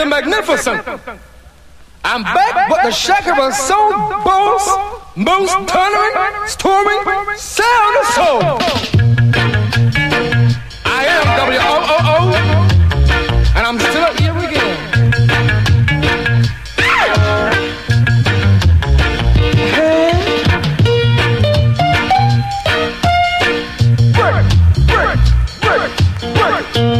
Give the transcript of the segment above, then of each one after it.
the magnificent. I'm back with the shack of a soul boss, most thundering, storming, sound of soul. I am W-O-O-O, and I'm still here again. Little bit of one time.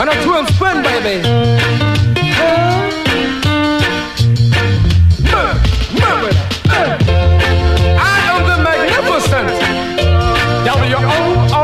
And a two and spin, baby. I am the magnificent W-O-R.